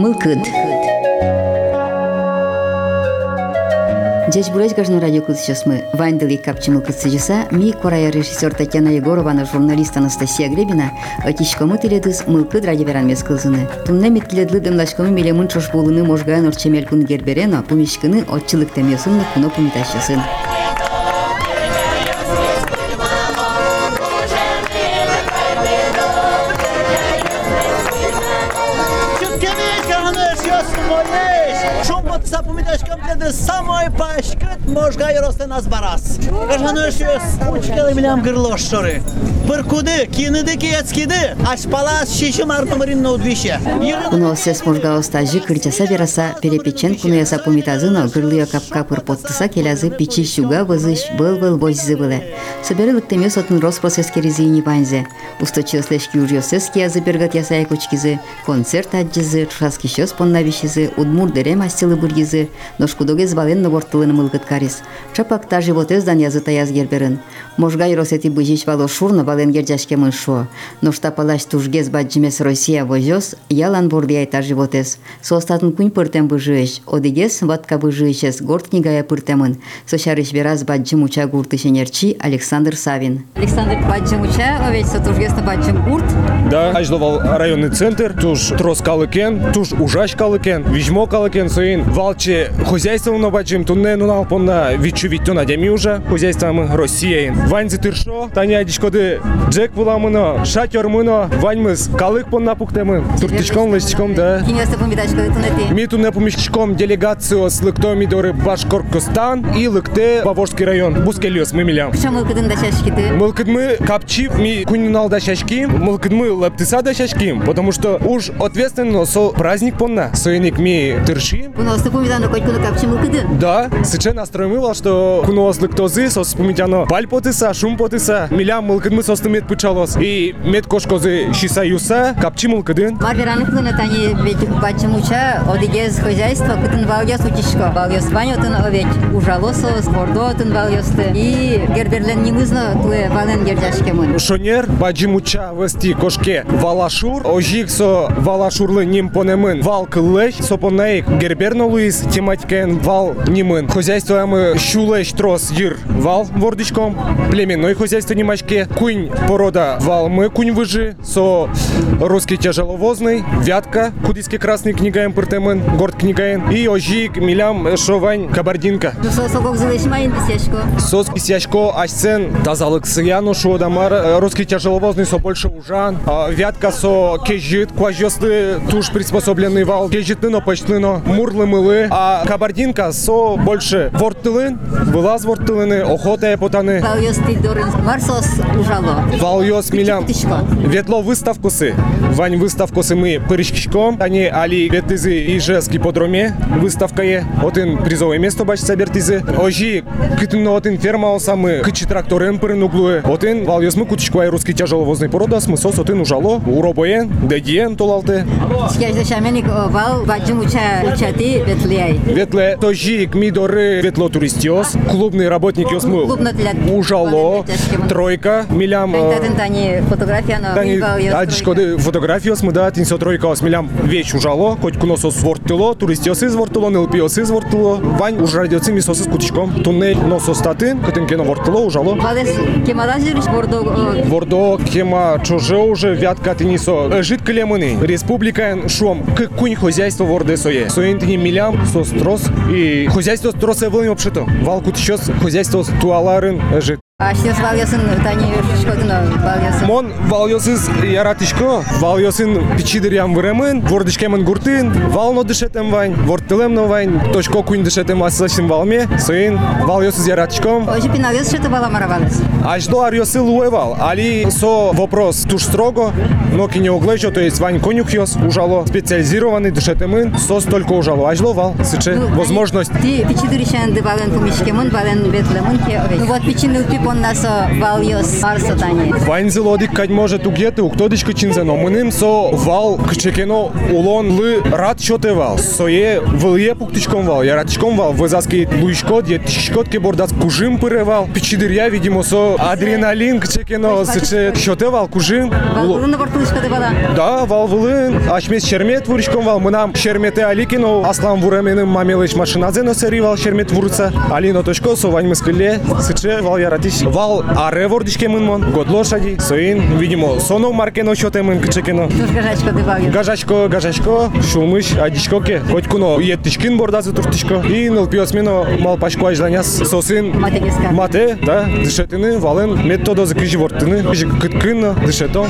Мылкыд. Жеш буреш гажны радио сейчас мы. Вайндыли капчы мылкыд сыжыса, ми корая режиссер Татьяна Егорована, журналист Анастасия Гребина, атишкамы теледыз мылкыд радио веранмес кылзыны. Тумна меткиледлы дымлашкамы мелемын чошбулыны можгаян орчемел кун герберено, отчылык темьосынны куно пумиташчасын. de Samoy Pascal. можга йросен аз барас. Кажанышес учкелы милям гырлошшоры. Пыркуды, киныды кецкиды, ашпалас марты артымырин ноудвише. Куносес можга остажи кырчаса бераса перепечен кунуяса пумитазына гырлыя капка пырпоттыса келязы пичи шуга вызыш был-был боззы былы. Соберылык темес отын роспросес керезини ванзе. Усточылслеш кюрьосес киязы бергат ясая кучкизы, концерт аджизы, шаскишес поннавишизы, удмур дерем астилы бургизы, ношкудогез бален ногортылыны мылгытка вален новортылын мылгыт карис. Чапакта животездан языта язгерберын. Можга иросети быжич вало шурно вален герджашке мышо. Но штапалаш тужгез баджимес Россия возёс, ялан борди айта животез. Состатын кунь пыртем быжыш, одигес ватка быжышес, горд книгая пыртемын. Сошарыш вераз баджим уча гуртышенерчи Александр Савин. Александр баджим уча, овеч сотужгес на баджим гурт. Да, аждовал районный центр, туж трос калыкен, туж ужаш калыкен, вижмо калыкен соин, валче хозяйство на баджим, тунне нунал понна вичу виттю на хозяйство мы Россия. Вань зитыршо, таня адишкоды джек буламыно, шатер мыно, вань мыс калык понна пухтемы, туртичком, лестичком, да. Ми туне помещичком делегацию с лыкто мидоры Башкоркостан и лыкте Бавожский район, Бускелиос, мы милям. Кша мылкыдын да шашкиты. Мылкыдмы капчив ми кунинал да шашки, мылкыдмы лаптыса да шашки, потому что уж ответственно со праздник понна, соеник ми тырши. Куно осты помидано коть куно капчи мылкыдын. Да, настроимыла, что помитяно паль потыса, шум потыса, милям мылкыдмы сос мет пычалос, и мет кошкозы шиса юса, капчи мылкыдын. Марвераны куно тани ведь бачым уча, одигез хозяйство, кытын валгес утишко. Валгес ванютын овеч ужалосос, бордотын валгесты. И герберлен немызно туе вален герджашке мын. Шонер, баджимуча вести кошке валашур, ожик со валашурлы ним понемын вал кыллеш, со понейк герберно луис тематикен вал нимын. Хозяйство мы щулеш трос йыр вал вордичком, племенной хозяйство немачке, кунь порода вал мы кунь выжи, со русский тяжеловозный, вятка, кудиски красный книга импортемын, горд книгаен, и ожик милям шовань кабардинка. Сокок зылеш майын десешко. Сос писячко асцен тазалык сыяну шо дамар э, русский тяжеловозный со больше ужан а, вятка со кежит кважёсты туш приспособленный вал кежитны но почтны мурлы мылы а кабардинка со больше вортылын вылаз вортылыны охота потаны Валгес ты дорын марсос ужало. Валйос милям Тишко. ветло выставкусы вань выставкусы мы пырышкичком они али ветызы и жески подроме выставка е один призовое место бач сабертизы ожи кытын один ферма самы кычы тракторен пырын углуы один валйос мы кутичкуай русский тяжеловозный породас мы сос один ужало уробоен дедиен толалты Шкяж зашаменик вал бачым уча учати ветлияй. ветле тожи мидоры ветло туристиос клубный работник ёсмы для- ужало. Тройка милям э, Тантатын тани фотография на Тани валгес. адишкоды фотографиос мы да тинсо тройка осмелям веч ужало, хоть куносос вортыло, туристиос из вортыло, нелпиос из вортыло, вань уж радиоци мисос из кутичком, туннель носос татын, кытын кено вортыло ужало. Вордо, кема, чуже уже, вятка тинисо, Э, жит клемыны, республика шум, к кунь хозяйство ворде сое. Соен тини милям, сос трос, и хозяйство тросе вылым обшито. Вал кутичос, хозяйство туаларын жит. А сейчас валгесын тани шкодно валгесын. Мон валйосыз яратышко, валйосын пичидер ям выремын, вордышкемын гуртын, вално дышетем вань, ворттылемно вань, точко кунь дышетем асылышым валме, сын валйосыз яратышком. Ожи пиналес что-то вала маравалес. Аждо арьосы луевал, али со вопрос туж строго, но кине углежо, то есть вань конюх йос ужало, специализированный дышетемын, сос только ужало, ажло вал, сыче, возможность. Ты пичидуришан де вален помишкемон, вален ветлемон. Ну вот пичиныл пи поннасо валйос арсотани. Вайнзелодик кать може тугеты уктодичка чинзено. Мыним со вал кчекено улон лы рад шоте вал. Сое вылье пуктичком вал. Я радичком вал. Вызаски луишкот, етишкот ке бордас кужим пыревал. Пичидырья, видимо, со адреналин кчекено сыче шоте вал кужим. Бортулышка дебала. Да, вал вылын. Ашмес шермет вуричком вал. Мынам шермете аликино. Аслан вуременим мамелыш машиназе но сери вал шермет вурца. Алино точко со вань мыскыле. Сыче вал яратиш. вал аревор дишкемынмон год лошади соин видимо сонов маркен ошотемин кичекено гажачко дебагин гажачко гажачко куно адичкоке котькуно еттишкин бордазы туртишко и нылпиосмено малпашко ажданяс сосын мате да дышетыны вален методозы кижи борттыны кижи кыткынно дышето.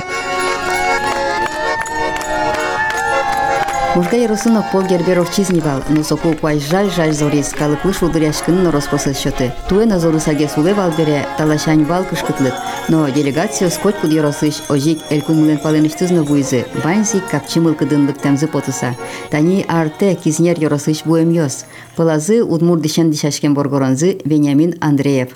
Мужгай Русынок пол герберов чизнивал, но соку куай жаль-жаль зорис, калык выш удрящкан на распросы счеты. Туэ на зору саге сулы валбере, талашань вал кышкытлык, но делегация скоть куд еросыш, ожик эл кумылен паленыштызны буйзы, банзик капчымыл кыдынлык тәмзі потыса. Тани арте кизнер еросыш буэм ёс. Пылазы удмур дышен дышашкен боргоронзы Вениамин Андреев.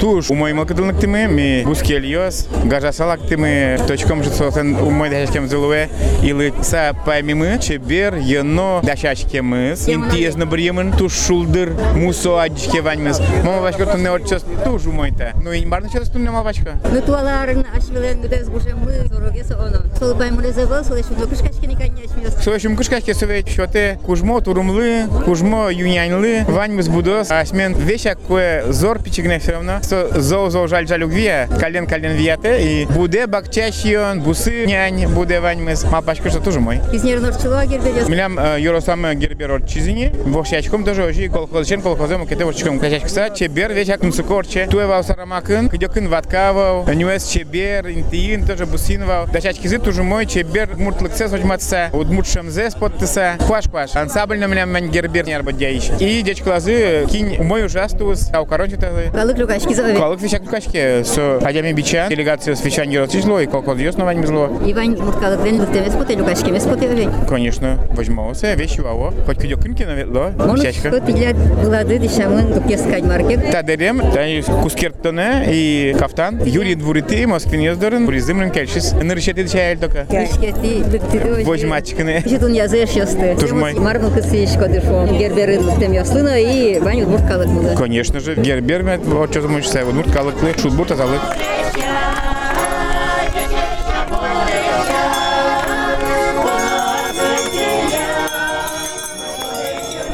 Туш. Умой макдылнык тиме ми бускельос гажасалак тиме точком же сотен умой дашкем зулуе или са паймимы чебер ено дашачкемыз интересно бриемын туш шулдыр мусо адичке ваньмыз мама башка тун не отчас туш умойта ну и барны час тун не мал башка Ну туаларын ашвилен гудез бушем мы зорогеса оны. Сол баймуле забыл, сол еще кышкашкини конечно. Союшум кышкашке совет шоте кужмо турумлы кужмо юнянлы ваньмыз будос асмен веща кое зор пичигне все равно со зо зо жаль жаль угвия кален кален вияте и буде бакчащион бусы нянь буде ваньмыз мапашка что тоже мой. Кизнер норчыло герберес. Милям юросам гербер от чизини, вошячком тоже ожи колхозчен колхозем кете ворчком качачкса чебер вещак мусукорче туе вау сарамакын кидёкын ваткавау нюэс чебер интиин тоже бусинвау дачачки зы тоже мой чебер муртлыксе сочматса удмутшам зе споттыса кваш кваш ансабль на милям мен гербер не арбадяиш и дечклазы кинь умой ужастус ау корончаталы Калык люкашки заве. Калык вещак качке с адями бича делегация с вещан юросичло и колхоз ёснованием зло Иван муркалык вен лыктемес поте люкашки мес поте овень. Конечно, возьмался, вещи ваво. Хоть кидё кынки наведло, Может, чачка. что ты булады дешамын дукескать маркет. Тадерем, тани кускерттоне и кафтан. Юрий Двурити, Москвин ездорын, Буризымрын келшис. Нырышети дешай эльтока. Ишкети лыктыды Возьмачканы. Житун языш ясты. Тоже мой. Мармыл кысышко дышом. Герберы лыктем яслыно и Ваню муркалык булы. Конечно же, вот что замучится, вот мурт калыклы, шутбурт азалык. Ты буйды Кира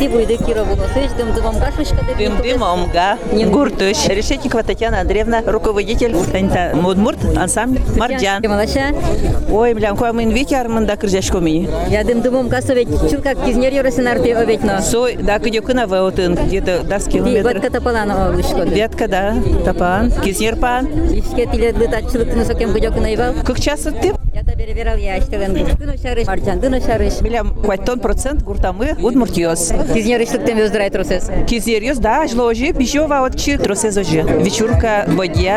Булосыч, дым дымом гашвышка Дым дымом, га, Гуртыш. Решетникова Татьяна Андреевна, руководитель Таньта Мудмурт, ансамбль Марджан. Ой, блям, кое мин викер, мин да крыжашко мини. Я дым дымом гасовет. Чулка кизнер yorosın арте овет но. Сой, да, где кына веотын, где-то да с Ты вот километр. катапалана олышко. Ветка, да, тапан, кизнерпан. Ишке тиле лытачылыктын сокем гыжокын айвал. Как час ты? Я да бере верал я аштелен. Дыно шарыш, марджан дыно шарыш. Блям, хватон процент гуртамы, Удмуртиос. Кизнер ишлыктем ёздрай тросес. Кизерьез, да, жло ожи, пищова от чи, тросез ожи. Вечурка,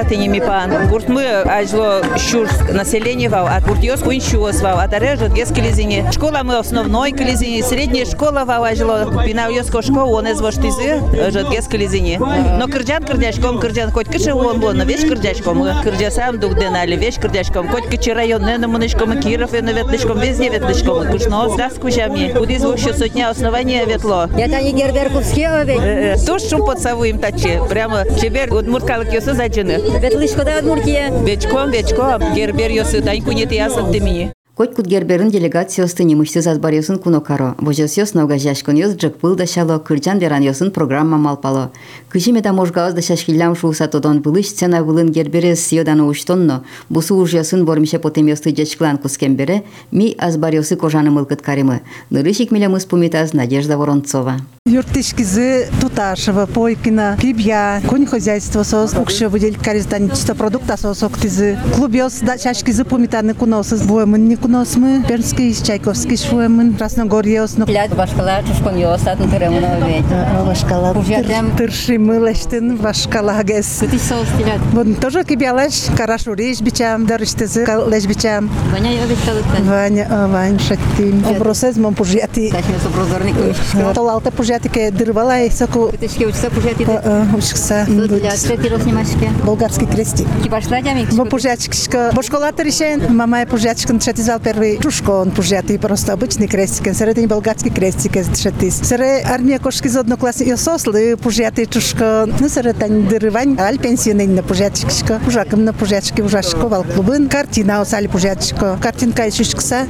ты не мипан. Гурт мы, ажло щурск, население вау, от гуртьез куинчуос вау, от арежа, гес килизини. Школа мы основной килизини, средняя школа вау, ажло, пинавьезко школа, он из воштизы, жат гес килизини. Но кырдян кырдячком, кырдян, хоть кыше он был, но весь кырдячком, кырдя сам дух денали, весь кырдячком, хоть кычи район, не и на ветлышком, везде ветлышком, кушно, да, скучами. Куди звук сотня основания ветло. Я тани герберковский овет. Туш шум подсавуем тачи. Прямо чебер удмурткалык йосы зачины. Ветлышко да Удмуртия. Вечком, вечком, гербер йосы таньку нет ясен ты мини. Коть кут герберин делегациясы немышты азбарёсын кунокаро. Вожосёс навгажашкон ёс джекпыл да шало кырджан веран ёсын программа малпало. Кыжиме да можгаоз да шашкиллам шууса тодон былыш сцена былын гербере сиёдан уштонно. Бусу уж ёсын бормише потем ёсты джечклан кускембере ми азбарёсы кожаны мылкыт каримы. Нырышик милямыс пумитаз Надежда Воронцова. Юртышкизы Туташева, Пойкина, Пибья, конь хозяйство сос, укше выделить користань чисто продукта сос октизы. Клубёс да чашкизы пумитаны куносыз, буэмын не куносмы, Пермский, Чайковский швуемын, Красногорье осно. Лят башкала чушкон йосатын тырымын овет. Вашкала. Пужатем. Тыршимы лештин, вашкала гес. Ты соус телят. Бон тоже кибялаш, карашуриш бичам, дарыштызы леш бичам. Ваня овет калыктан. Ваня, а, Вань, шаттим. Обросез мон пужяти. Сачме соброзорник кумишкишко. Толалта пужяти ке дырвала и соку Тышке учса пужати. Ушкса. Телят сетирос снимашке. Болгарский крестик. Кибашла дямик. Бо пужячкишка. Бошколата решен. Мама е пужячкин шатизал первый чушко он пужяти просто обычный крестик. Средний болгарский крестик шатис. Сре армия кошки за одноклассник и сослы пужяти чушко. Ну сре тань. Аль пенсионный на пужячкишка. Ужаком на пужячки ужашко вал клубын. Картина осали пужячко. Картинка и чушкса.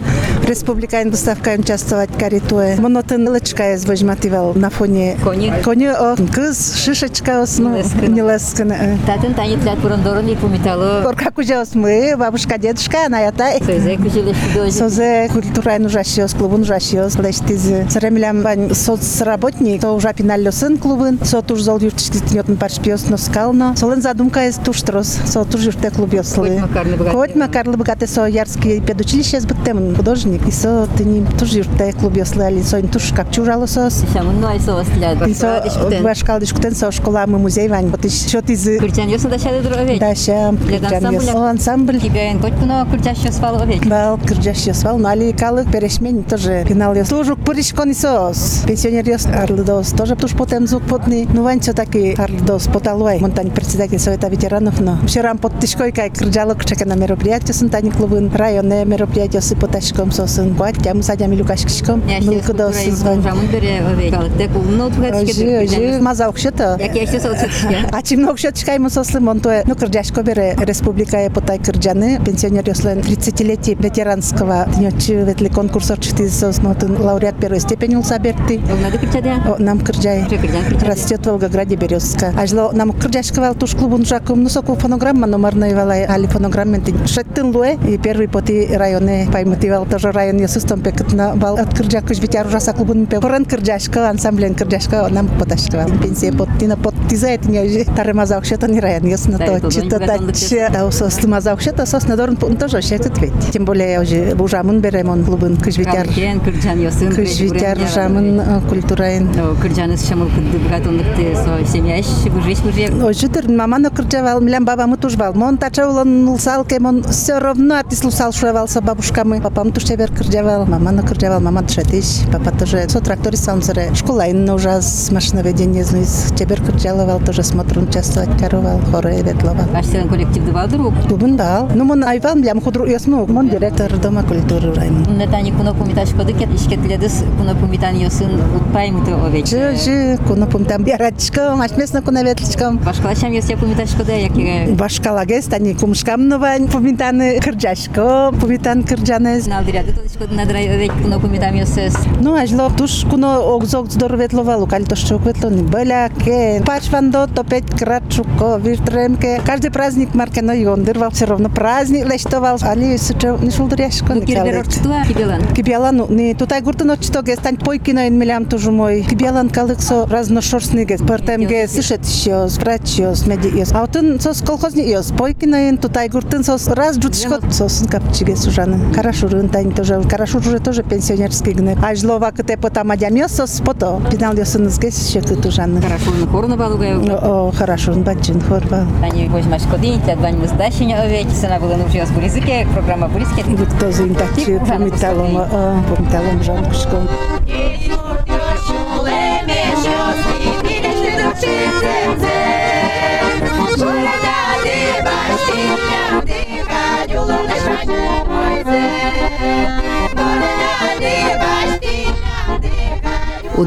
Республикайн выставка участвовать каритуе. Монотын лычка из возьмативал на фоне Кони. Кони о кыз шишечка осну. Нелескина. Нелескина. Татын тани тлят бурондорон и помитало. Корка кужас мы, бабушка, дедушка, она я Сөзе күжилеш дози. Созе культурайн ужасиос, клубын ужасиос, лештизи. Саремилям бань соцработник, то уже пиналлёсын клубын, со туж зол юртички тнётн паршпиос носкално. Солен задумка из туштрос, со туж юрте клубёслы. Коть Макарлы богатый. Коть Макарлы богатый, со ярский педучилище с быттем художник, и со ты не туж юрте клубёслы, али со туж капчурало сос. Шамын ну ай соус тлят. И со Башкала башкал дишкутен со школа мы музей вань, вот еще ты из Кырчан йосын да шады дур овет. Даша, ансамбля? ансамбль. Кибяйн коть куно кырчаш йосфал овет. Бал кырджаш свал, нали калык перешмен тоже финал ёс. Тоже пуришкон сос. Пенсионер ёс арлдос. Тоже туш потом звук потный. Ну вань все таки арлдос поталуай. Монтань председатель совета ветеранов, но вчера под тишкой кай кырджалык чека на мероприятие сантани клубын. Районное мероприятие с поташком сосын. досың куаттям садям илюкашкышкам мылкыдосызган жы маза окшота ачимне окшотушкай мусослы монтое ну кырдяшко бере республика Потай кырдьаны пенсионер ёслен тридцатилетий ветеранского. Тнечи ветли конкурс орчтизоснотын лауреат первой степени улса берти нам кырдяй растет волгограде березка ажло нам кырдяшкывал туш клубун жакым ну фонограмма номерной валай али фонограммен шеттын луэ и первый поти районы паймытывал тоже район сустом пекетна бал от кырджа кыш битяр жаса клубун пе поран кырджашка ансамблен кырджашка нам поташка пенсия поттина поттиза это не таремаза окшета не район ясно то чита тач да сос маза окшета сос на дорн пунто же шетет вет тем более я уже бужамын берем он клубын кыш битяр кырджан ясын кыш битяр жамын культурайн кырджаны шамыл кыдды братонлыкты со семьяш бужиш бужек ожидер маманы кырджавал милям бабамы тужвал мон тача улан кем мон все равно атислусал шуевалса бабушкамы папам туше тебе кричавал, мама на кричавал, мама тшетиш. Папа тоже со тракторе сам зре. Школа инна ужас машиноведение знуис. Тебе кричавал, тоже смотрун участвовать, каровал, хоре, ветловал. Ваш сен коллективды var друг. Клубын дал. Ну, мон айвал, милям худру ясну, мон директор дома культуры район. Нетани куно помиташ кодыкет ишкетледис куно помитан йосын утпай мыты овет. Жи, жи, куна пумтам яратчиком, ашмесно куна ветличком. Башкалашам йосе помиташ кода якиге. Башкалагес, тани кумшкам новань, помитаны кырджашко, помитан кырджанез. готовить на драйве куно кумитами сес. Ну аж лов туш куно огзог здороветловало, кали то что кветлони. Беляке. Пач вандо то пять кратчуко, виртремке. Каждый праздник марке но он дырвал все равно праздник лечтовал. Али суче не шел дуряшко. Ну кирберор чтуа кибелан. Кибелан, ну не тутай гурта но что гестань пойки но ин милям тужу мой. Кибелан калыксо разношерстный гес. Партем гес сышет щёс, врачёс, меди ес. А отын сос колхозни ес. Пойки но ин тутай гуртын сос раз джутшкот сосын капчиге сужаны. Хорошо рын тань тоже, карашур уже тоже пенсионерский гне. А жлова кте потом адямёс сос пото. Пинал сге щеты тужаны. Хорошо на хорна балуга. О, хорошо, баджин хорба. Тани возьмаш кодин, тя двань мыздащиня овет. Сена была нужна с буризыке, программа буризке. И вот тоже им так Типу, Жанна помиталом,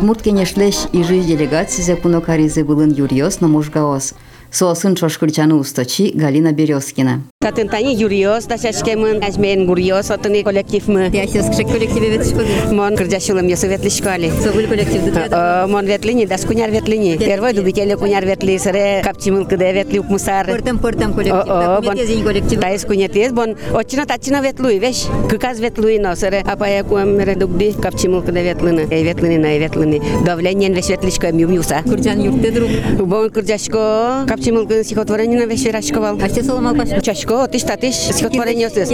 Удмурт кенешлеш и жизнь делегации за Пунокаризы был Юриос на Мужгаос. Солосын Чошкурчаны усточи Галина Березкина. Татынтани юриос, дашашкемын, ажмейн гурьос, отыны коллективмы. Я сескшек коллективе ветшкуды. Мон кырджашылым я советлишкали. Согуль коллективды. Э, мон ветлини, дас куняр ветлини. Первой дубителе куняр ветли, сыре капчимыл кыде ветли укмусар. Портам портам коллектив. Э, Кумет коллектив. Таис кунет ез, бон отчина татчина ветлуи, веш. Кыказ ветлуи но, сыре апая куамере дубди капчимыл кыде ветлыны. Эй ветлыны, най ветлыны. Давленьен веш ветлишко мюмюса. Кырджан юрте друг. Бон кырджашко Чимал стихотворение на вешерашковал. А все соломал паш. Чашко, ты что, ты стихотворение сыз.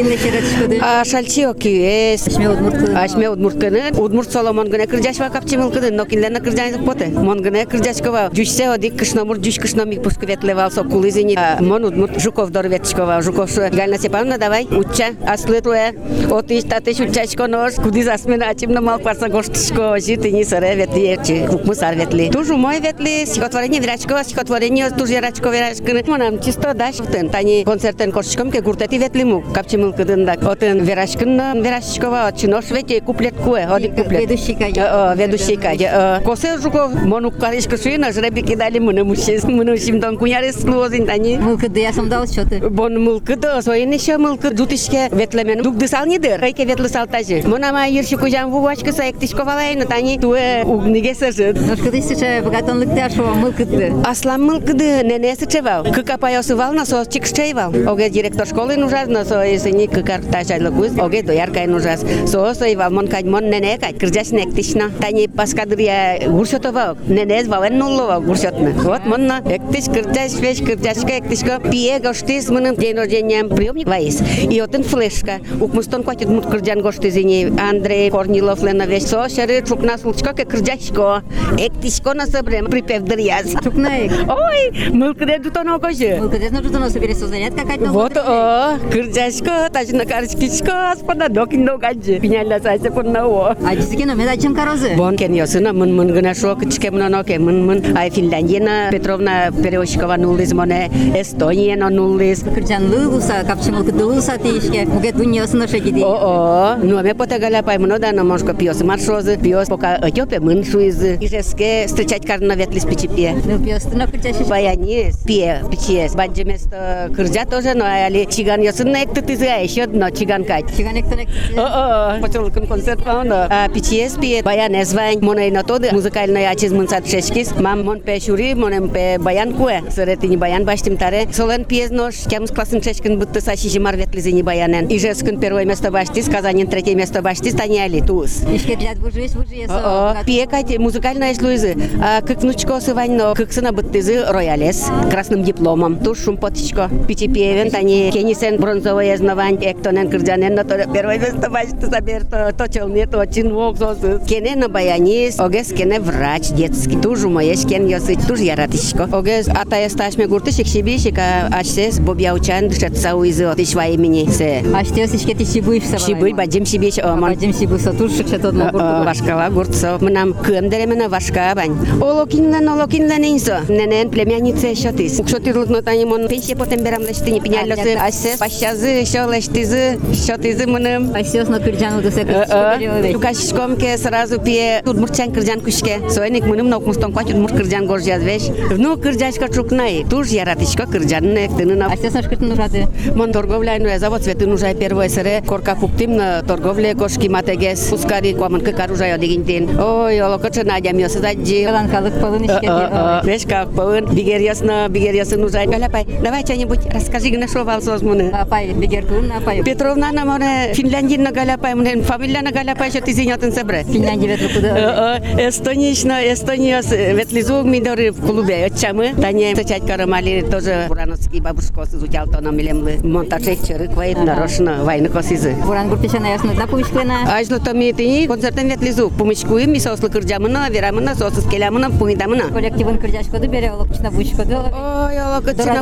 А шалчи оки эс. Е, Ашме удмуртканы. Ашме удмуртканы. Удмурт соломон гына кыржаш вакап чимал кыды, но кинлерна кыржайны поте. Мон гына кыржашкова. Жюшсе одик кышномур жюш кышномик пускветлевал со кулызини. Мон удмурт Жуков дорветчкова. Жуков е, Галина Степановна, давай, уча, аслетуе. Отиш татеш учачко нож. Куди засмен ачим на мал парса гоштшко. Жити ни саре ветли. Е, Кукму сар ветли. Тужу мой ветли стихотворение врачкова, стихотворение тужерачкова. верачко верачкыны. Монам чисто даш тен тани концертен кошчком ке гуртети ветли му, капчимыл кыдында. Отын верачкын верачкова, чинош вети куплет куе, один куплет. Ведущий кай. Э, э, Ведущий кай. Э, Косе жуков, мону каришка шуина, жреби кидали мыны мужчис, мыны шимдон кунярис клозин тани. Мылкыды ясам дал счеты. Бон мылкыды, соен еще мылкы дутишке ветлемен. Дук дысал нидер, кайке ветлы салтажы. Монама ерші кужан вувачка саектишко валайны, тани туе угниге сажыт. Ножкыды сыча богатонлыкты ашо мылкыды. Аслан мылкыды ненесі чевал. Кыка паясывал, на со чикшчейвал. Оге директор школы нужаз, на со есени кыкар тажайлы куз. Оге дояркай нужаз. Со соевал, мон кать, мон нене кать. Кырджаш нектишна. Тани паскадырия гурсотова. Ненез вален нуллова гурсотна. Вот монна. Эктиш кырджаш веш кырджашка эктишко. Пие гоштис мыным день рождения приемник ваис. И отын флешка. Укмустон кватит мут кырджан гоштизини. Андрей Корнилов лена веш. Со шары чукна случко ке кырджашко. Эктишко на собрем припев дыряз. Чукнаек. Ой, мылкыде дутоно кожи. Мылкыды нужно туда соберется занятка кать. Вот, о, кырджашко, тажна карышкишко, аспана докин доганжи. Пиняля сайсе пунна о. А дизикено мен ачым карозы. Бон кен йосына мын мын гына шо кычке мына ноке мын мын. Ай Финляндияна Петровна Переощикова нуллиз моне Эстонияна нуллиз. Кырчан лылуса, капчы мылкыды лылуса тишке. Мугет дуньясына шагиди. О, о, ну ме пота галя пай мно да намошко пиос маршозы, пиос пока отёпе мын шуизы. Ижеске встречать карна ветлис пичипе. Ну пьёстына кырчаши. Баянис, пие, пичиес. Баджи место кырджа тоже, но али чиган йосына экты тызы, а еще одно чиган кать. Чиганек тонек. О-о, поцелуйком концерт пауна. А пичиес пие, баян эзвань, моне на тоды, музыкальная ачиз мынсат шешкис. Мам мон пе шури, монем пе баян куэ. Сырети не баян баштим таре. Солен пиез нож, кемс классын шешкин будто сашиши марветлизи не баянен. Ижескин первое место баштис, Казанин третье место баштис, тани али туз. Ишке длят бужуес бужуес. О, пие кать, музыкальная шлюизы. А как внучко сывань, но как сына быттызы роялес, красным дипломом. Туш шумпотичко. Пичи пиевен, тани кенисен бронзовое знавань, эктонен кырджанен, но то первое место баштис, сабер, то то челне, то чинвок, сосыз. Кене на баянис, огес кене врач детский. Тужу моеш кен йосыч, туж яратишко. Огес атая сташме гуртышик шибишика, ачсес бобяучан дышат сауизы, отышва имени се. Аштес ишке тиши буйш сабалай. Шибый баджим шибиш, омон. Баджим шибу сатуш шыкша тодма бурду. Вашкала гуртсо. Мнам кым деремена вашка бань. Олокинлен, олокинлен инсо. Ненен тисяч. Якщо тирлутно танімо пенсія потім беремо лештині піняльоси, а се пащази, що лештизи, що тизи менем. А сьо на кирджану до секретарі. Лукашком ке сразу піє тут мурчан кирджанкушке. Сойник менем на окмустон квачут мур кирджан горжяз веш. Ну кирджачка чукнай. Туж яратичко кирджанне тини на. А се саш киртну ради. Мон торговля ну завод цветы нужа первое сыре корка куптим на торговле кошки матегес. Пускари кваманка каружа ядигин ден. Ой, олокоча надя миоса даджи. Ланкалык полынышке. Вешка полын бигерьяс бигерьясно, бигерьясно нужай. Галяпай, давай что-нибудь расскажи, на что вал созмуны. Апай, бигер кылын апай. Петровна на моне Финляндия на галяпай, мне фамилия на галяпай, что ты зинятын себре. Финляндия ветру куда. Эстонично, Эстония, ветлизуг мидоры в клубе. Отчамы, Таня, тачать карамали, тоже Бурановский бабушка изучал то на милемлы. Монтажек чырык вайт, нарочно, вайны косизы. Буран гурпешана ясно да пумичклена. Ажно то ми тини концертен ветлизуг. Помичкуем, ми сослы кырджамына, верамына, сосы скелямына, пумидамына. Коллективын кырджашкоды бере олокчна бучкоды. Ой,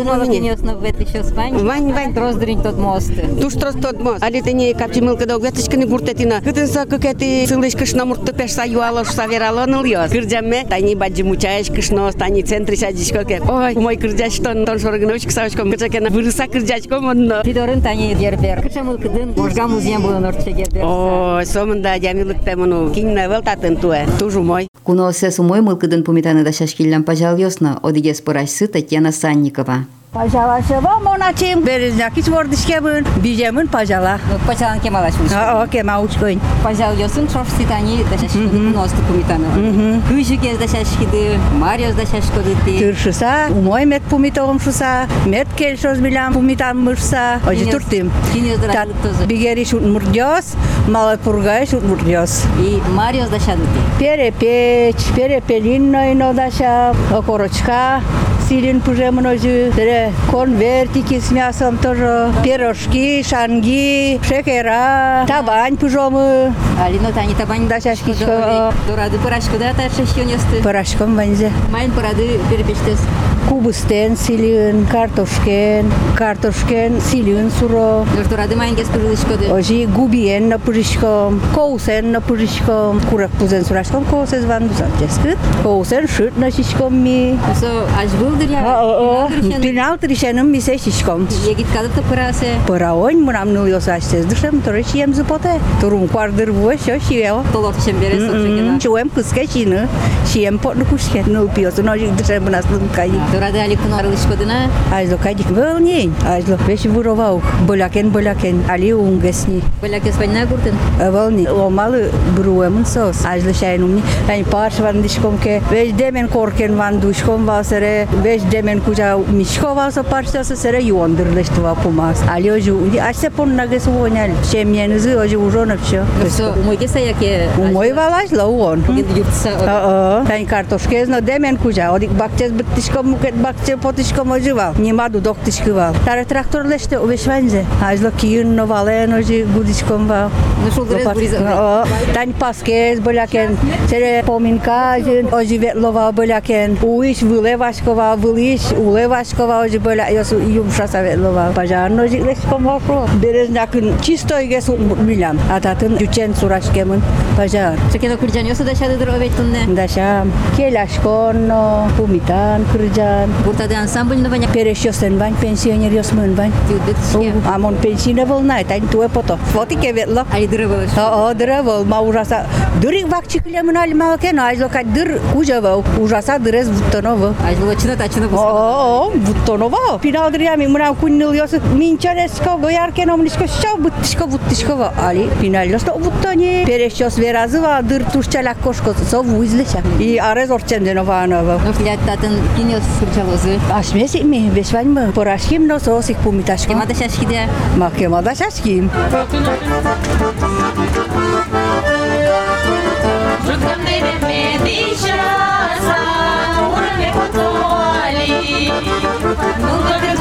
мамине. олокиньосно ветли шо спань. Вань, вань. Роздринь тот мост. Туш трос тот мост. Али ты не капчи мылка да угветочка не гуртетина. Кытын са как эти сылыш кышна муртты пеш са юала шуса верало ныл йос. Кырджаме, тани баджи мучаеш кышно, тани центри сядишко ке. Ой, мой кырджаш тон тон шоргынович ксавочком кычакена вырыса кырджачком онно. Пидорын тани дербер. Кычамыл кыдын можга музеем булын орче гербер. Ой, сомында дямилык темуну. Кинна велтатын туэ. Тужу мой. Куно се сумой мылкыдын пумитаны да шашкиллям пожал ясно. Одигес порашсы Татьяна Санникова. Пожала шева моначим. Березняки свордышкемын. Бижемын пожала. Пачалан кемалашмыш. А, кема учкойн. Пожал ясын шошси тани да шашкиды куносты пумитаны. Күжігез да шашкиды, Мариос да шашкоды ти. Тыршыса, умой мет пумитогым шуса, мет келшоз билям пумитан мышса. Ожи Кинес- туртим. кинес да радык тозы. Бигери шут мурдёс, малой пургай шут мурдёс. И Мариос да шады ти. Перепеч, перепелинно ино даша, окорочка, силен пужемон ожи. Тере конвертики с мясом тоже. Пирожки, шанги, шекера, табань пужомы. Алино тани табань Да, шашки, Шкода, шо- олей. Дорады порошку да тарша шионесты. Порошком ванзе. Майн порады перепечтес. Кубыстен силен, картошкен, картошкен силен суро. Лёш дорады майн гес пыжилышкоды. Ожи губиен на пырышком, коусен на пырышком, курак пузен сурашком коусез ван дузатческыт. Коусен шыт на шишком ми. Усо аж булдыр Բինալտրիշենում միսեշիշ կոմ։ Եգիտկադը տպրասե։ Պարաոն մնամնու յոսաշտես դշեմ տրեշի եմ զպոտե։ Տուրում կվարդր ոչ ոչ եո։ Տոլոր չեմ բերես օջեգենա։ Չուեմ կսկեչինը։ Շիեմ պոտ կուշքետ նու պիոս նոջիկ դշեմ մնաս նկայի։ Դորադե ալի կունարլիշ կոդնա։ Այզո կադիկ վելնին։ Այզո վեշ վուրովաու։ Բոլակեն բոլակեն ալի ունգեսնի։ Բոլակես վաննա գուրտեն։ Վելնի օմալը բրուեմն սոս։ Այզո շայնումնի։ Այն պարշվան դիշկոմ կե վեջ դեմեն կորկեն վան դուշկոմ վասերը Beş demen kuca mişkova so parça so sere yuandırlaştı vakumaz. Ali oju undi açsa pon nagesi uonyal. Şemyenizi oju uronapşo. So umuyge sayake. Umuy valaş la uon. Yutsa. Aa. Tan kartoşkez no demen kuca. Odik bakçez bittişko muket bakçe potişko moju val. Nimadu doktişko val. Tara traktörleşte uveşvenze. Ajlo kiyunno valen oji gudişkom val. Tan no, paskez bolaken. Sere pominka oji vetlova bolaken. Uiş vile vaşkova Avılış, ule vaskova oji böyle yosu yumuşa savetlo Pazarın oji lesko mokro. Berez nakın çisto ige su bilam. Atatın güçen suraşkemin pazar. Çekelo kırcan yosu daşadıdır ovetun ne? Daşam. Kelaşkonno, humitan kırcan. Burada da ansambul ne banyak. Pereşyosen ban, pensiyoner yosmun ban. Amon pensiyona volna, etain tuve poto. Foti kevetlo. Ay dırıvıl. O dırıvıl. Ma urasa. Dırık vakçı kilemin alma oken. Ajlo kadir kujavav. Urasa dırez vuttanovu. Ajlo çınata saçını buzgulamak. Butonovo. Pinalgriami mra kunnilyosu mincharesko goyarkeno mnişkoşşo buttişko buttişko ali pinalyosno buttoni pereşyos verazıva dır turçalak koşkoso vuizleşa. İ arez orçendeno vanova. Fiyattatın kinyos sürçavozu. Aşmesi mi? Beşvan mı? Poraşkim no sosik pumitaşko. Kemada şaşki de. Ma kemada şaşkim. Rutkam dedim mi? Dişasa. Nunca te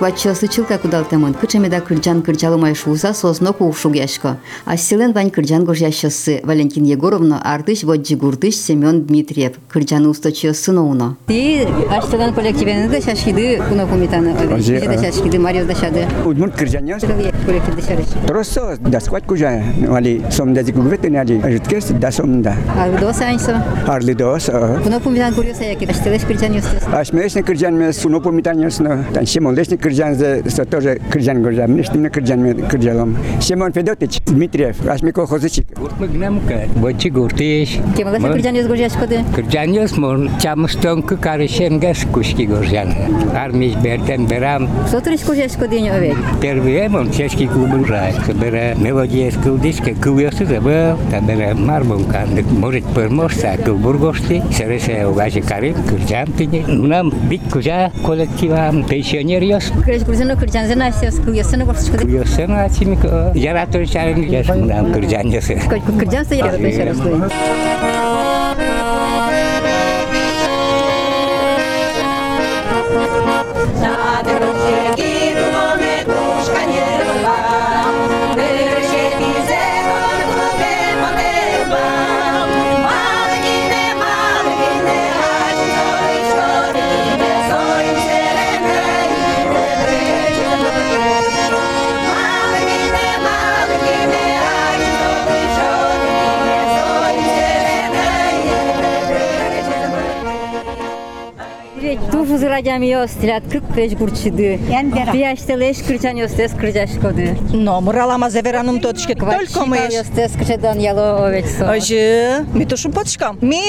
Но вкладчил сычылка кудалтемын. Кычемеда кырджан кырджалымай шуса сосно куушуг яшко. А силен вань кырджан гож ящысы. Валентин Егоровна артыш воджи гуртыш Семен Дмитриев. Кырджаны усточио сыноуно. Ти аштаган коллективені да шашкиды куна комитаны. Оже, да а. шашкиды Марио да шады. Удмурт кыржанёс. Коллектив да шарыш. Просто да схват кужа. Вали сом да зигувет не али. Житкес да сом да. А вдоса аньсо. Арли дос. Куна комитан курьоса яки. Аштелеш кырджан юстес. Ашмесне кыржан ме суно помитанёс но. Тан Симон лесне кыржан за со тоже кыржан горжа. Мнешне кыржан ме кыржалом. Симон Федотич Дмитриев. Ашме колхозчик. Мыгнамка, бочи гуртиш. Кемаласа кырджан юз гож яшкоды. Кырджаньос мон чамстонку карышенгас кушки горжан. Армиш бертен берам. Что туриш гож яшкоды не овек? Первый эмон чешки клубы рай. Собера мелодия скулдиска кувиосы забыл. Табера марбом кандык. Может пермоста кулбургошти. Сересе угажи карим кырджантыни. Нам бит кужа коллективам пенсионериос. Кырж Kırcını kırcanı nasıl kıyasını borç kıdı. Kıyasını açın yaratır şarını yaşından kırcanı. Kırcanı yaratır şarını. gradzami ostry, lat 45 górczydy. Wyjaśte leś kryczan jostes krycza szkody. No, moralama zawieraną to odśkie tylko my. jostes kryczedan jalo owiec so. Ozie, mi to szum podszkam. Mi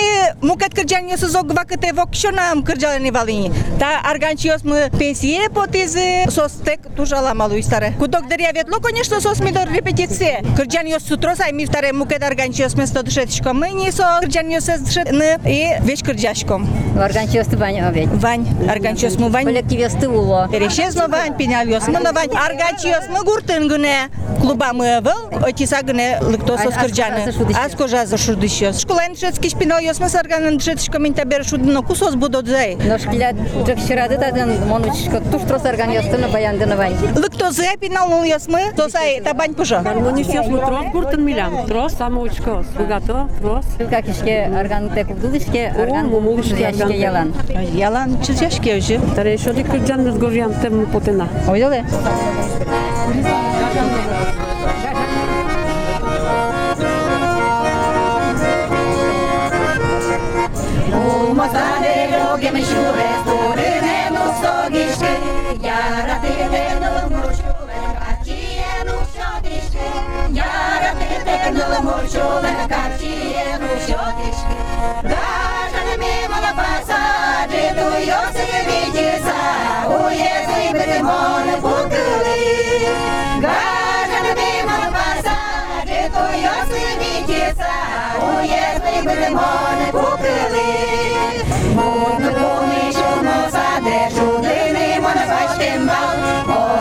mukat kryczan nie sezog gwa kete woksionam kryczan nie walini. Ta arganchios my pensje potezy sos tek tużala malu i stare. Kudok deria wiedlo, koniecznie sos mi do repetycje. Kryczan jos sutrosa e i mi wtare mukat arganchios my sto drzeczko. My nie so kryczan jostes drzeczny i wieś kryczaśkom. Arganchios tu wań owiec. Wań, kančios mūvan. Kolektyvės tyvulo. Rešės nuvan, pinelios mūnavan, argačijos mūgurtin gune, kluba mūvel, o tisa gune liktosios skurdžianė. Asko žaza šurdišios. Škulain šetski špinojos mes arganin šetski kominta ber šudino kusos būdo dzai. Nu škilia džekširada tadan monučko tuštros arganijos tino bayandinovan. Liktos zai pinalulios mū, tosai taban pužo. Armonisios mū tros gurtin miliam. Tros samoučkos. Bugato, tros. Как ишке арган текудул ишке арган мумул ишке ялан. Ялан чизяш Ciężkie ozie. Teraz jeszcze tylko dzianny zgorzyłam temu potyna. Ojdole. Umazane rogiem siure, sturne nosogiszki, jara tydeną murczulek, a cienu siodiszki, jara tydeną murczulek, a cienu siodiszki. Simone Путыли, граждан мимо пасажи, туйосли витица, уездный Бремоне Путыли. Муну кумичу мусаде, шудыны монопачкин бал,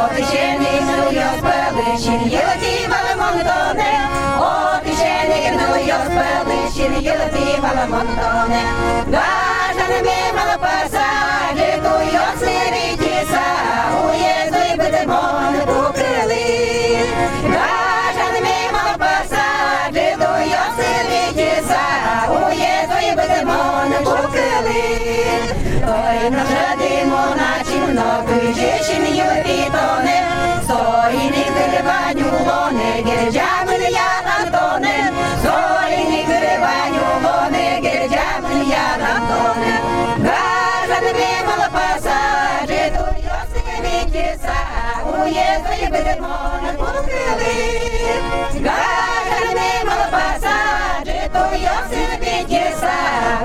отыщенный суёс пылыщин, елки маламонтоне, отыщенный гернулёс пылыщин, елки маламонтоне. Граждан мимо Пояси підніса,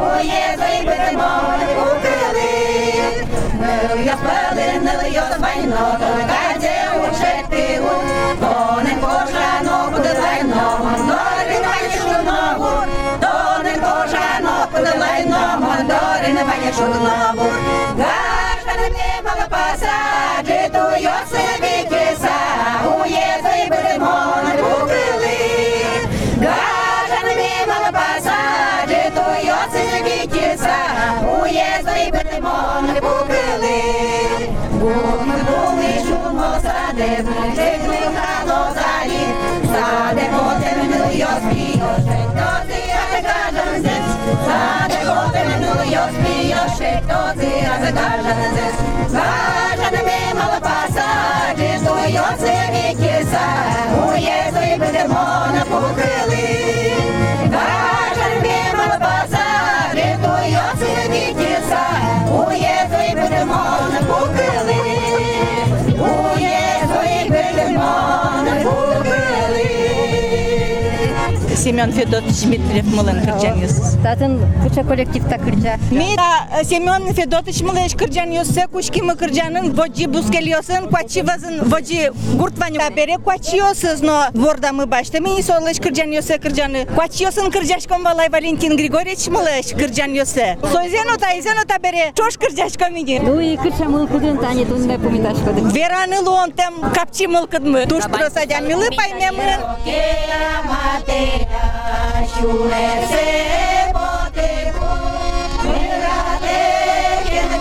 уєзий беремони укрили. Миру я спали, не лиє з майно, тільки дівчат пігуть. То не кожано буде лайно, Дори не маєш ногу. То не кожано буде лайно, Дори не маєш ногу. Гашка не мала Ялан чизяшке уже. Таре шо ди кырджан нас горjam тем потена. Ойдоле? Семен Федотович Дмитриев Мылын кырджан ёс. Татын куча коллективта кырджа. Ми да Семен Федотович мылеш кырджан ёссе кучки мы кырджанын воджи бускел ёсын квачи вазын воджи гуртвани бере квачи ёсыз но дворда мы башта ми солеш кырджан ёссе кырджаны квачи ёсын кырджашком валай Валентин Григорьевич мылеш кырджан ёссе. Сойзено та изено та бере чош кырджашком иди. Ну и кырча мылкыдын тани тунне помиташкоды. Вераны лон тем капчи мылкыдмы. Туш просадян милы Χιουνεσέ ποτέ που μοιράτε και δεν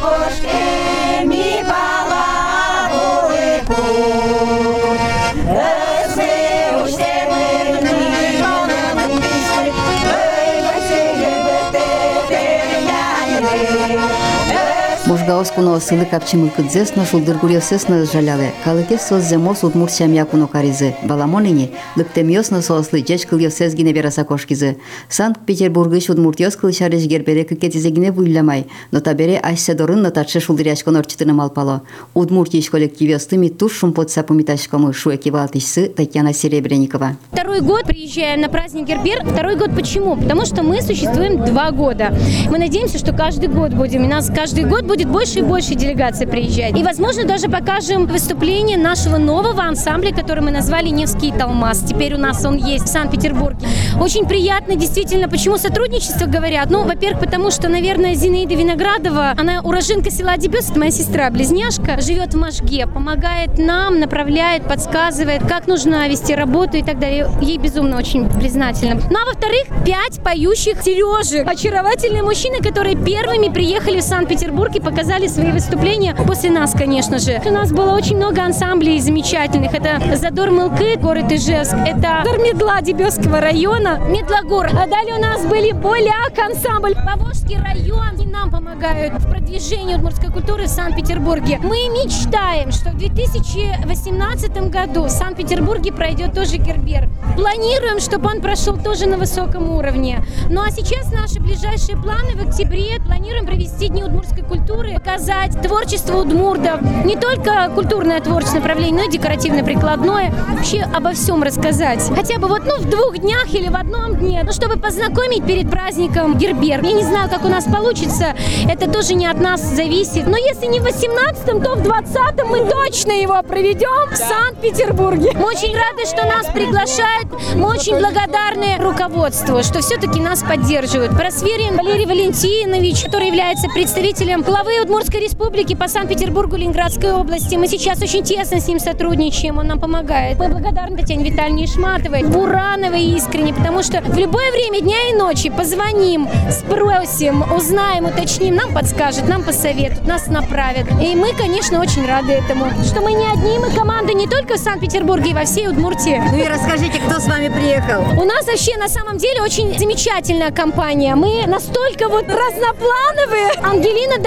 капчымыл кыдзес но шулдыр гурьосес но жалялы. Калыке соз земос удмурт шамя куно каризы. Баламонини лыктемиос но сослы жеч кыльосез гине бераса кошкизы. Санкт-Петербургыш удмуртиос кылышарыш гербере кыкетизе гине вуйлямай. Но табере айседорын но татше шулдыряшкон орчитыны малпало. Удмуртиш коллективиостыми туш шумпот сапумиташкому шу экивалтишсы Татьяна Серебренникова. Второй год приезжаем на праздник Гербер. Второй год почему? Потому что мы существуем два года. Мы надеемся, что каждый год будем. И нас каждый год будет больше и больше делегаций приезжать. И, возможно, даже покажем выступление нашего нового ансамбля, который мы назвали «Невский Талмас». Теперь у нас он есть в Санкт-Петербурге. Очень приятно, действительно. Почему сотрудничество говорят? Ну, во-первых, потому что, наверное, Зинаида Виноградова, она уроженка села Дебес, моя сестра, близняшка, живет в Можге, помогает нам, направляет, подсказывает, как нужно вести работу и так далее. Ей безумно очень признательна. Ну, а во-вторых, пять поющих Сережек. Очаровательные мужчины, которые первыми приехали в Санкт-Петербург и показали свои выступления после нас, конечно же. У нас было очень много ансамблей замечательных. Это Задор Мылкы, город Ижевск. Это Медла Дебесского района, Медлогор. А далее у нас были Боляк ансамбль, Поволжский район. И нам помогают в продвижении удмуртской культуры в Санкт-Петербурге. Мы мечтаем, что в 2018 году в Санкт-Петербурге пройдет тоже Гербер. Планируем, чтобы он прошел тоже на высоком уровне. Ну а сейчас наши ближайшие планы в октябре планируем провести Дни удмуртской культуры, показать творчество удмуртов, не только культурное творческое направление, но и декоративно-прикладное, вообще обо всем рассказать. Хотя бы вот ну в двух днях или в одном дне, ну чтобы познакомить перед праздником Гербер. Я не знаю, как у нас получится, это тоже не от нас зависит. Но если не в 18 то в 20 мы точно его проведем в Санкт-Петербурге. Мы очень рады, что нас приглашают. Мы очень благодарны руководству, что все-таки нас поддерживают. Просверин Валерий Валентинович, который является представителем главы Удмуртской республики по Санкт-Петербургу Ленинградской области. Мы сейчас очень тесно с ним сотрудничаем, он нам помогает. Мы благодарны Татьяне Витальевне Ишматовой, Бурановой искренне, потому что в любое время дня и ночи позвоним, спросим, узнаем, уточним, нам подскажут, нам посоветуют, нас направят. И мы, конечно, очень рады этому, что мы не одни, мы команда не только в Санкт-Петербурге, и во всей Удмуртии. Ну и расскажите, кто с вами приехал? У нас вообще на самом деле очень замечательная компания. Мы настолько вот разноплановые. Ангелина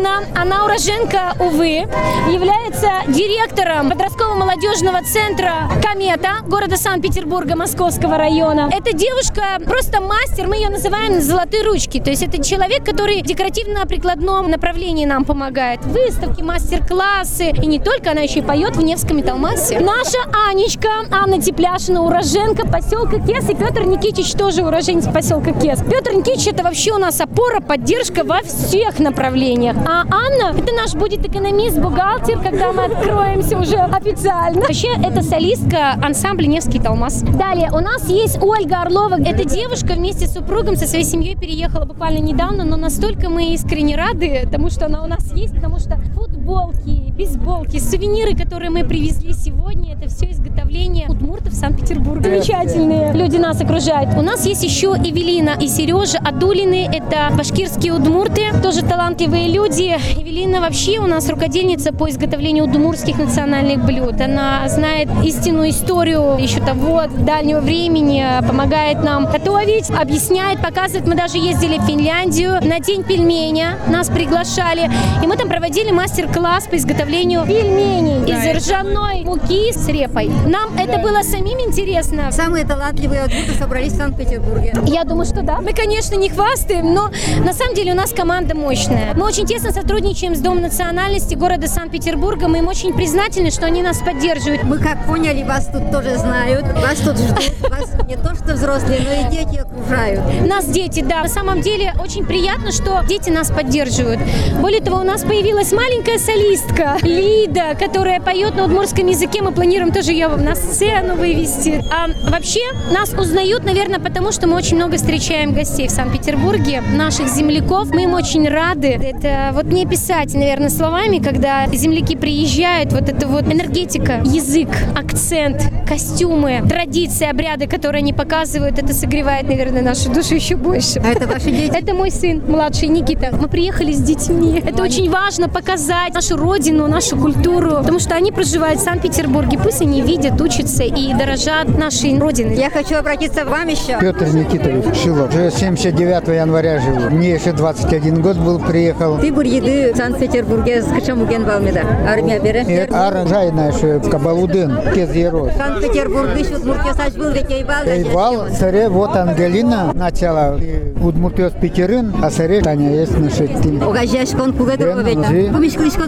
Даничкина, она уроженка Увы, является директором подросткового молодежного центра «Комета» города Санкт-Петербурга, Московского района. Эта девушка просто мастер, мы ее называем «золотые ручки». То есть это человек, который в декоративно-прикладном направлении нам помогает. Выставки, мастер-классы. И не только, она еще и поет в Невском Талмасе. Наша Анечка, Анна Тепляшина, уроженка поселка Кес. И Петр Никитич тоже уроженец поселка Кес. Петр Никитич это вообще у нас опора, поддержка во всех направлениях. А Анна, это наш будет экономист, бухгалтер, когда мы откроемся уже официально. Вообще, это солистка ансамбля Невский Талмас. Далее, у нас есть Ольга Орлова. Эта девушка вместе с супругом со своей семьей переехала буквально недавно, но настолько мы искренне рады тому, что она у нас есть, потому что футболки, бейсболки, сувениры, которые мы привезли сегодня, это все изготовление удмуртов Санкт-Петербурга. Замечательные люди нас окружают. У нас есть еще Эвелина и Сережа Адулины, это башкирские удмурты, тоже талантливые люди. Эвелина вообще у нас рукодельница по изготовлению удмуртских национальных блюд. Она знает истинную историю еще того дальнего времени, помогает нам готовить, объясняет, показывает. Мы даже ездили в Финляндию на день пельменя, нас приглашали, и мы там проводили мастер-класс по изготовлению пельменей из ржаной муки с репой. Нам это было самим интересно. Самые талантливые удмурты собрались в Санкт-Петербурге. Я думаю, что да. Мы, конечно, не хвастаем, но на самом деле у нас команда мощная. Мы очень тесно сотрудничаем с Домом национальности города Санкт-Петербурга. Мы им очень признательны, что они нас поддерживают. Мы как поняли, вас тут тоже знают, вас тут ждут. Вас не то что взрослые, но и дети окружают. Нас дети, да. На самом деле очень приятно, что дети нас поддерживают. Более того, у нас появилась маленькая солистка Лида, которая поет на удмуртском языке. Мы планируем тоже ее на сцену вывести. А вообще нас узнают, наверное, потому что мы очень много встречаем гостей в Санкт-Петербурге, наших земляков. Мы им очень рады. Это вот не писать, наверное, словами, когда земляки приезжают, вот это вот энергетика, язык, акцент, костюмы, традиции, обряды, которые они показывают, это согревает, наверное, нашу душу еще больше. А это ваши дети? Это мой сын, младший Никита. Мы приехали с детьми. Это очень важно показать нашу родину, нашу культуру, потому что они проживают в Санкт-Петербурге. Пусть они видят учатся и дорожат нашей родиной. Я хочу обратиться к вам еще. Петр Никитович Шилов. Уже 79 января живу. Мне еще 21 год был, приехал. Ты бурьеды в Санкт-Петербурге с Качамуген Балмеда. Армия бере. И Аранжай наш Кабалудын, Кезерос. Санкт-Петербург, еще Удмуртия сач был, ведь Эйбал. Эйвал, Саре, вот Ангелина начала. И Удмуртиос Петерин, а Саре Таня есть наши тим. Огажашкон кугадыр ведь. жи. Помешкалышко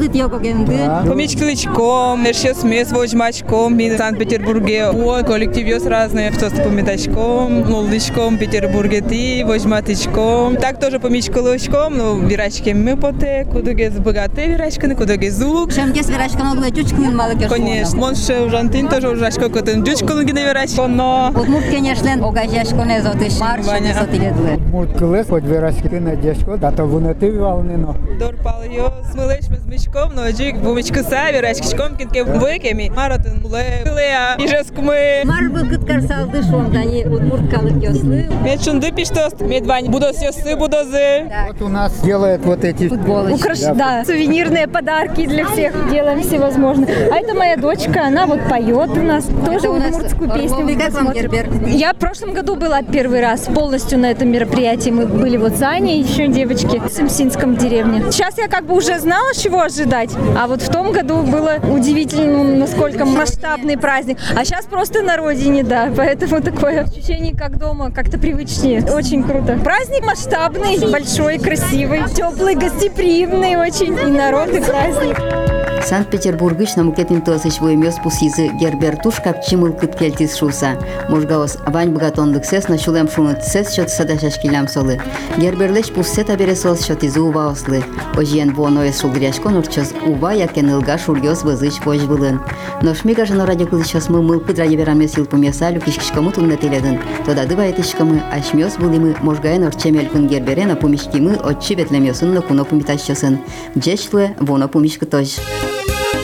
дыт йогогенды. Поміч кличком, ще смес возьмачком, він в Санкт-Петербурге. О, колектив есть разные, хто з помітачком, молодичком, в Петербурге ти, возьматичком. Так теж поміч колочком, ну, вірачки ми поте, кудуге збагате вірачки, кудуге звук. Шемге свирачка могла чучку мало кеш. Конечно, мон ще ужантин теж ужачко, котен дючко не вірачко, но... Удмурт, конечно, огажашко не зотиш. Марш, не зотиледуе. Удмурт Кылес, хоть вырасти на дешко, да то вунати волнено. Дорпал його з миличми з мичком, ну, джик, бумичку са, вірачкичком, кінки викемі. Маротин, ле, леа, і жескми. Мар был кыт карсалды шомдани удмурт калык ёслы. Мед шунды пиштост, мед вань, будос йосы, будозы. Вот у нас делают вот эти Украш... Да. сувенирные подарки для всех делаем всевозможные. А это моя дочка, она вот поет у нас, тоже у нас удмуртскую песню. Орловый, как вам смотрит. Гербер? Я в прошлом году была первый раз полностью на этом мероприятии. Мы были вот с Аней, еще девочки, в Симсинском деревне. Сейчас я как бы уже знала, чего ожидать, а вот в том году было удивительно, ну, насколько масштабный праздник. А сейчас просто на родине, да, поэтому такое ощущение как дома, как-то привычнее. Очень круто. Праздник масштабный, большой, красивый, теплый, гостеприимный очень. И народ, и праздник. Санкт-Петербургыч намукетин тосыч воемёс пусизы гербертуш капчимыл кыт келтис шуса. Можгаос вань богатонлык сес на чулем шунут сес счет садашаш килям солы. Герберлеш пуссе табере сос изу ува ослы. Ожиен воноес шулгряшкон урчос ува якен ылга шургёс вызыч вож былын. Но шмига жано ради кылычос мы мыл пыдра ебераме сил пумесалю кишкишкому тунна теледын. Тода дыва етишкамы ашмёс булимы можгаен орчемел кун герберена пумишкимы отчи ветлемёсын но куно пумитащосын. Джечлы воно пумишкы тож. Thank you.